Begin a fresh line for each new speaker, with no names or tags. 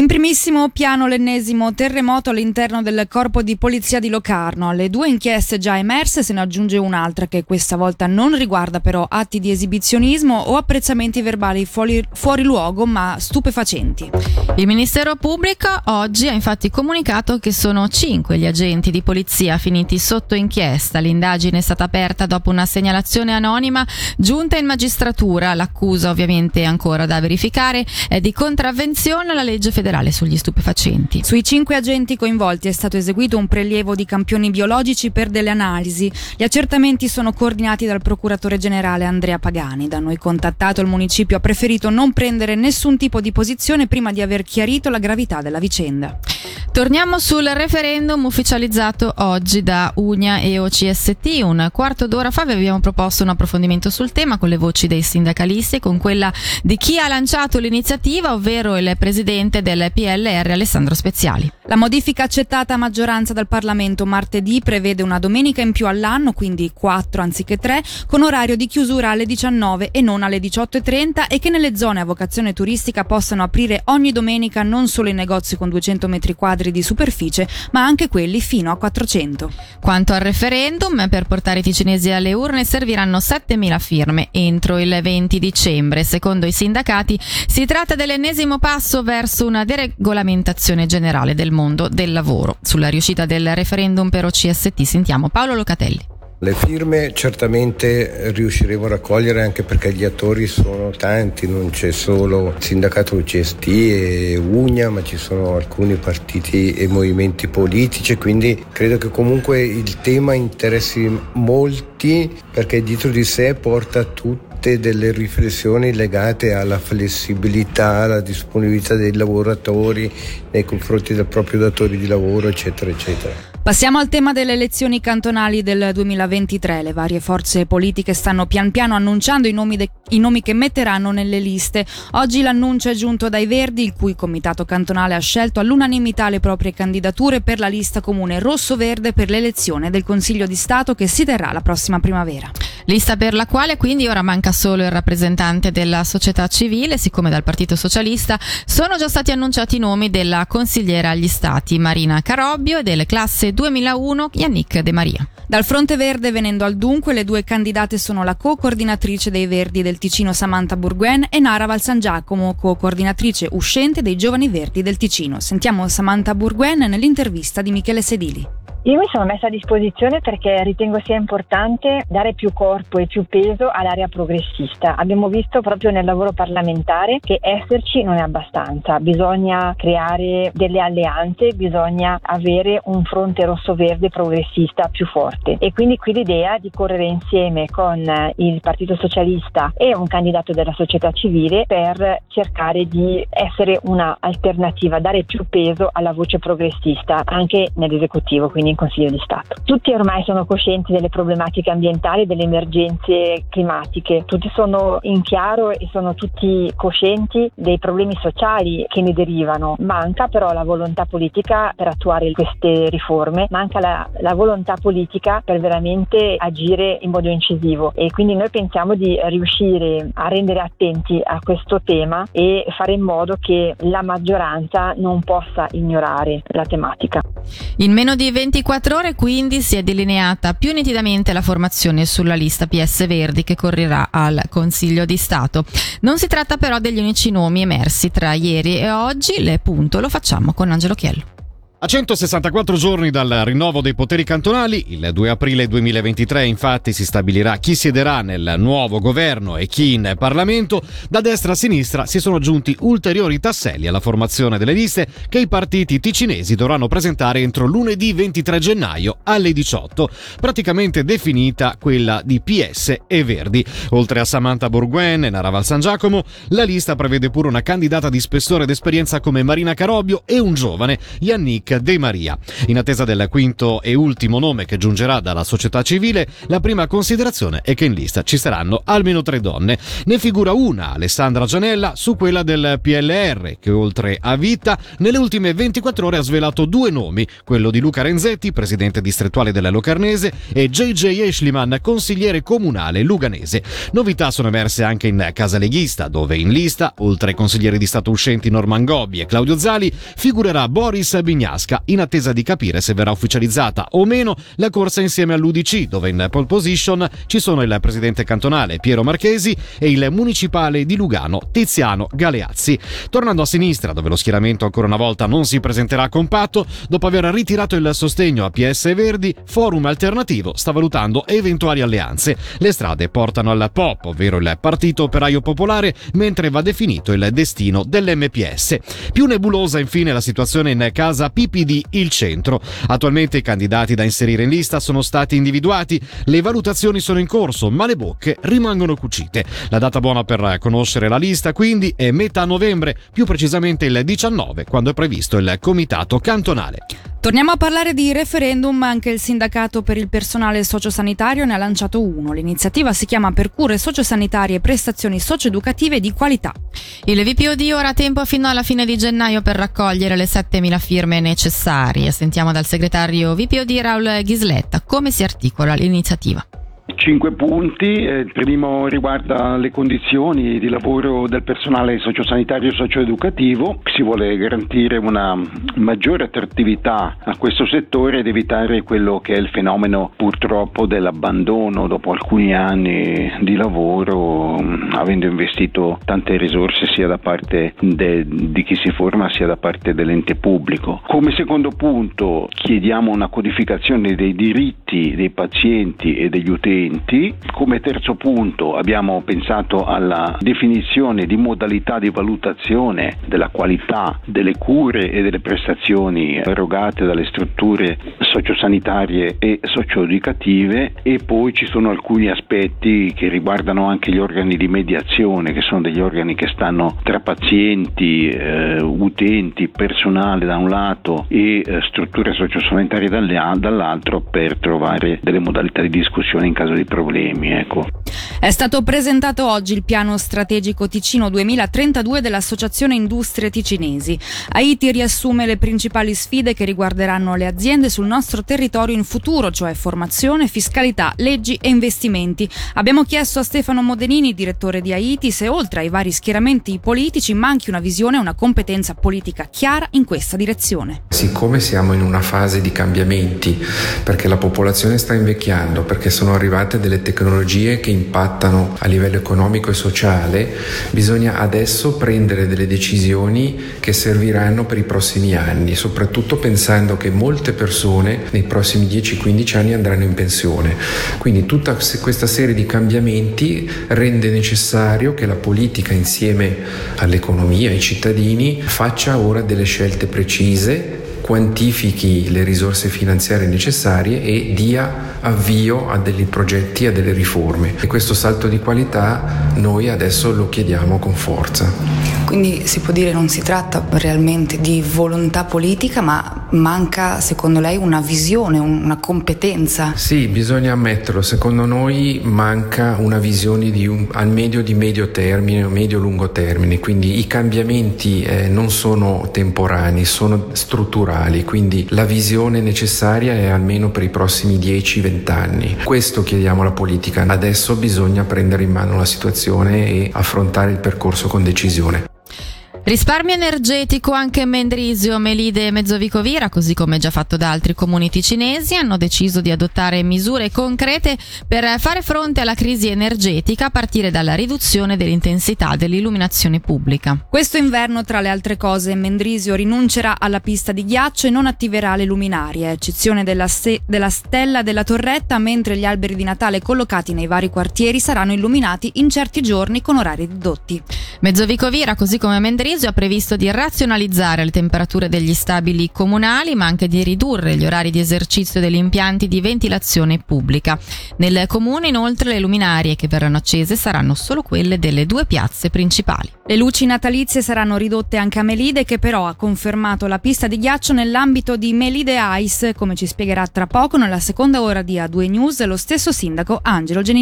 In primissimo piano l'ennesimo terremoto all'interno del corpo di polizia di Locarno. Alle due inchieste già emerse se ne aggiunge un'altra che questa volta non riguarda però atti di esibizionismo o apprezzamenti verbali fuori, fuori luogo ma stupefacenti.
Il Ministero Pubblico oggi ha infatti comunicato che sono cinque gli agenti di polizia finiti sotto inchiesta. L'indagine è stata aperta dopo una segnalazione anonima giunta in magistratura. L'accusa ovviamente ancora da verificare è di contravvenzione alla legge federale sugli stupefacenti.
Sui cinque agenti coinvolti è stato eseguito un prelievo di campioni biologici per delle analisi. Gli accertamenti sono coordinati dal procuratore generale Andrea Pagani. Da noi contattato il municipio ha preferito non prendere nessun tipo di posizione prima di aver chiarito la gravità della vicenda.
Torniamo sul referendum ufficializzato oggi da Unia e OCST. Un quarto d'ora fa vi abbiamo proposto un approfondimento sul tema con le voci dei sindacalisti e con quella di chi ha lanciato l'iniziativa, ovvero il presidente del PLR Alessandro Speziali.
La modifica accettata a maggioranza dal Parlamento martedì prevede una domenica in più all'anno, quindi 4 anziché 3, con orario di chiusura alle 19 e non alle 18.30 e che nelle zone a vocazione turistica possano aprire ogni domenica non solo i negozi con 200 metri quadri di superficie, ma anche quelli fino a 400.
Quanto al referendum, per portare i ticinesi alle urne serviranno 7.000 firme entro il 20 dicembre. Secondo i sindacati si tratta dell'ennesimo passo verso una deregolamentazione generale del mondo del lavoro. Sulla riuscita del referendum per OCST sentiamo Paolo Locatelli.
Le firme certamente riusciremo a raccogliere anche perché gli attori sono tanti, non c'è solo il sindacato UCST e Ugna, ma ci sono alcuni partiti e movimenti politici, quindi credo che comunque il tema interessi molti perché dietro di sé porta tutte delle riflessioni legate alla flessibilità, alla disponibilità dei lavoratori nei confronti del proprio datore di lavoro, eccetera, eccetera.
Passiamo al tema delle elezioni cantonali del 2023. Le varie forze politiche stanno pian piano annunciando i nomi, de- i nomi, che metteranno nelle liste. Oggi l'annuncio è giunto dai Verdi, il cui comitato cantonale ha scelto all'unanimità le proprie candidature per la lista comune rosso-verde per l'elezione del Consiglio di Stato che si terrà la prossima primavera.
Lista per la quale quindi ora manca solo il rappresentante della società civile, siccome dal Partito Socialista sono già stati annunciati i nomi della consigliera agli Stati Marina Carobbio e delle classi 2001 Yannick De Maria.
Dal fronte verde venendo al dunque le due candidate sono la co-coordinatrice dei Verdi del Ticino Samantha Burguen e Nara Valsan Giacomo, co-coordinatrice uscente dei Giovani Verdi del Ticino. Sentiamo Samantha Burguen nell'intervista di Michele Sedili.
Io mi sono messa a disposizione perché ritengo sia importante dare più corpo e più peso all'area progressista. Abbiamo visto proprio nel lavoro parlamentare che esserci non è abbastanza, bisogna creare delle alleanze, bisogna avere un fronte rosso-verde progressista più forte e quindi qui l'idea di correre insieme con il Partito Socialista e un candidato della società civile per cercare di essere una alternativa, dare più peso alla voce progressista anche nell'esecutivo, quindi in Consiglio di Stato. Tutti ormai sono coscienti delle problematiche ambientali, delle emergenze climatiche, tutti sono in chiaro e sono tutti coscienti dei problemi sociali che ne derivano. Manca però la volontà politica per attuare queste riforme, manca la, la volontà politica per veramente agire in modo incisivo e quindi noi pensiamo di riuscire a rendere attenti a questo tema e fare in modo che la maggioranza non possa ignorare la tematica.
In meno di 24 ore quindi si è delineata più nitidamente la formazione sulla lista PS Verdi che correrà al Consiglio di Stato. Non si tratta però degli unici nomi emersi tra ieri e oggi, le punto lo facciamo con Angelo Chiello.
A 164 giorni dal rinnovo dei poteri cantonali, il 2 aprile 2023 infatti si stabilirà chi siederà nel nuovo governo e chi in Parlamento. Da destra a sinistra si sono aggiunti ulteriori tasselli alla formazione delle liste che i partiti ticinesi dovranno presentare entro lunedì 23 gennaio alle 18, praticamente definita quella di PS e Verdi. Oltre a Samantha Borguen e Naraval San Giacomo, la lista prevede pure una candidata di spessore ed esperienza come Marina Carobio e un giovane, Yannick De Maria. In attesa del quinto e ultimo nome che giungerà dalla società civile, la prima considerazione è che in lista ci saranno almeno tre donne. Ne figura una, Alessandra Gianella, su quella del PLR, che oltre a Vita, nelle ultime 24 ore ha svelato due nomi, quello di Luca Renzetti, presidente distrettuale della Locarnese, e JJ Eschliman, consigliere comunale luganese. Novità sono emerse anche in casa leghista, dove in lista, oltre ai consiglieri di Stato uscenti Norman Gobbi e Claudio Zali, figurerà Boris Bignasca, in attesa di capire se verrà ufficializzata o meno la corsa insieme all'UDC, dove in pole position ci sono il presidente cantonale Piero Marchesi e il municipale di Lugano Tiziano Galeazzi. Tornando a sinistra, dove lo schieramento ancora una volta non si presenterà compatto, dopo aver ritirato il sostegno a PS Verdi, Forum Alternativo sta valutando eventuali alleanze. Le strade portano al POP, ovvero il Partito Operaio Popolare, mentre va definito il destino dell'MPS. Più nebulosa infine la situazione in casa PPD Il Centro. Attualmente i candidati da inserire in lista sono stati individuati, le valutazioni sono in corso, ma le bocche rimangono cucite. La data buona per conoscere la lista quindi è metà novembre, più precisamente il 19, quando è previsto il comitato cantonale.
Torniamo a parlare di referendum, anche il sindacato per il personale sociosanitario ne ha lanciato uno. L'iniziativa si chiama Per cure sociosanitarie e prestazioni socioeducative di qualità.
Il VPOD ora ha tempo fino alla fine di gennaio per raccogliere le 7.000 firme necessarie. Sentiamo dal segretario VPOD Raul Ghisletta come si articola l'iniziativa.
Cinque punti, il primo riguarda le condizioni di lavoro del personale sociosanitario e socioeducativo, si vuole garantire una maggiore attrattività a questo settore ed evitare quello che è il fenomeno purtroppo dell'abbandono dopo alcuni anni di lavoro, avendo investito tante risorse sia da parte de, di chi si forma sia da parte dell'ente pubblico. Come secondo punto chiediamo una codificazione dei diritti dei pazienti e degli utenti. Come terzo punto abbiamo pensato alla definizione di modalità di valutazione della qualità delle cure e delle prestazioni erogate dalle strutture sociosanitarie e socioeducative e poi ci sono alcuni aspetti che riguardano anche gli organi di mediazione che sono degli organi che stanno tra pazienti, eh, utenti, personale da un lato e eh, strutture sociosanitarie dall'altro per trovare delle modalità di discussione in caso di problemi. Ecco.
È stato presentato oggi il piano strategico Ticino 2032 dell'Associazione Industrie Ticinesi. Haiti riassume le principali sfide che riguarderanno le aziende sul nostro territorio in futuro, cioè formazione, fiscalità, leggi e investimenti. Abbiamo chiesto a Stefano Modenini, direttore di Haiti, se oltre ai vari schieramenti politici manchi una visione e una competenza politica chiara in questa direzione.
Siccome siamo in una fase di cambiamenti, perché la popolazione sta invecchiando, perché sono arrivate delle tecnologie che impattano a livello economico e sociale, bisogna adesso prendere delle decisioni che serviranno per i prossimi anni, soprattutto pensando che molte persone nei prossimi 10-15 anni andranno in pensione. Quindi tutta questa serie di cambiamenti rende necessario che la politica insieme all'economia, ai cittadini, faccia ora delle scelte precise quantifichi le risorse finanziarie necessarie e dia avvio a dei progetti, a delle riforme. E questo salto di qualità noi adesso lo chiediamo con forza.
Quindi si può dire non si tratta realmente di volontà politica, ma manca secondo lei una visione, una competenza?
Sì, bisogna ammetterlo, secondo noi manca una visione un, al medio di medio termine o medio-lungo termine, quindi i cambiamenti eh, non sono temporanei, sono strutturali, quindi la visione necessaria è almeno per i prossimi 10-20 anni. Questo chiediamo alla politica. Adesso bisogna prendere in mano la situazione e affrontare il percorso con decisione.
Risparmio energetico anche Mendrisio, Melide e Mezzovicovira, così come già fatto da altri comuni ticinesi, hanno deciso di adottare misure concrete per fare fronte alla crisi energetica a partire dalla riduzione dell'intensità dell'illuminazione pubblica.
Questo inverno, tra le altre cose, Mendrisio rinuncerà alla pista di ghiaccio e non attiverà le luminarie, a eccezione della, se- della stella della torretta, mentre gli alberi di Natale collocati nei vari quartieri saranno illuminati in certi giorni con orari ridotti.
Mezzovicovira, così come Mendrisio, Maurizio ha previsto di razionalizzare le temperature degli stabili comunali, ma anche di ridurre gli orari di esercizio degli impianti di ventilazione pubblica. Nel comune inoltre le luminarie che verranno accese saranno solo quelle delle due piazze principali.
Le luci natalizie saranno ridotte anche a Melide che però ha confermato la pista di ghiaccio nell'ambito di Melide Ice, come ci spiegherà tra poco nella seconda ora di A2 News lo stesso sindaco Angelo Genini.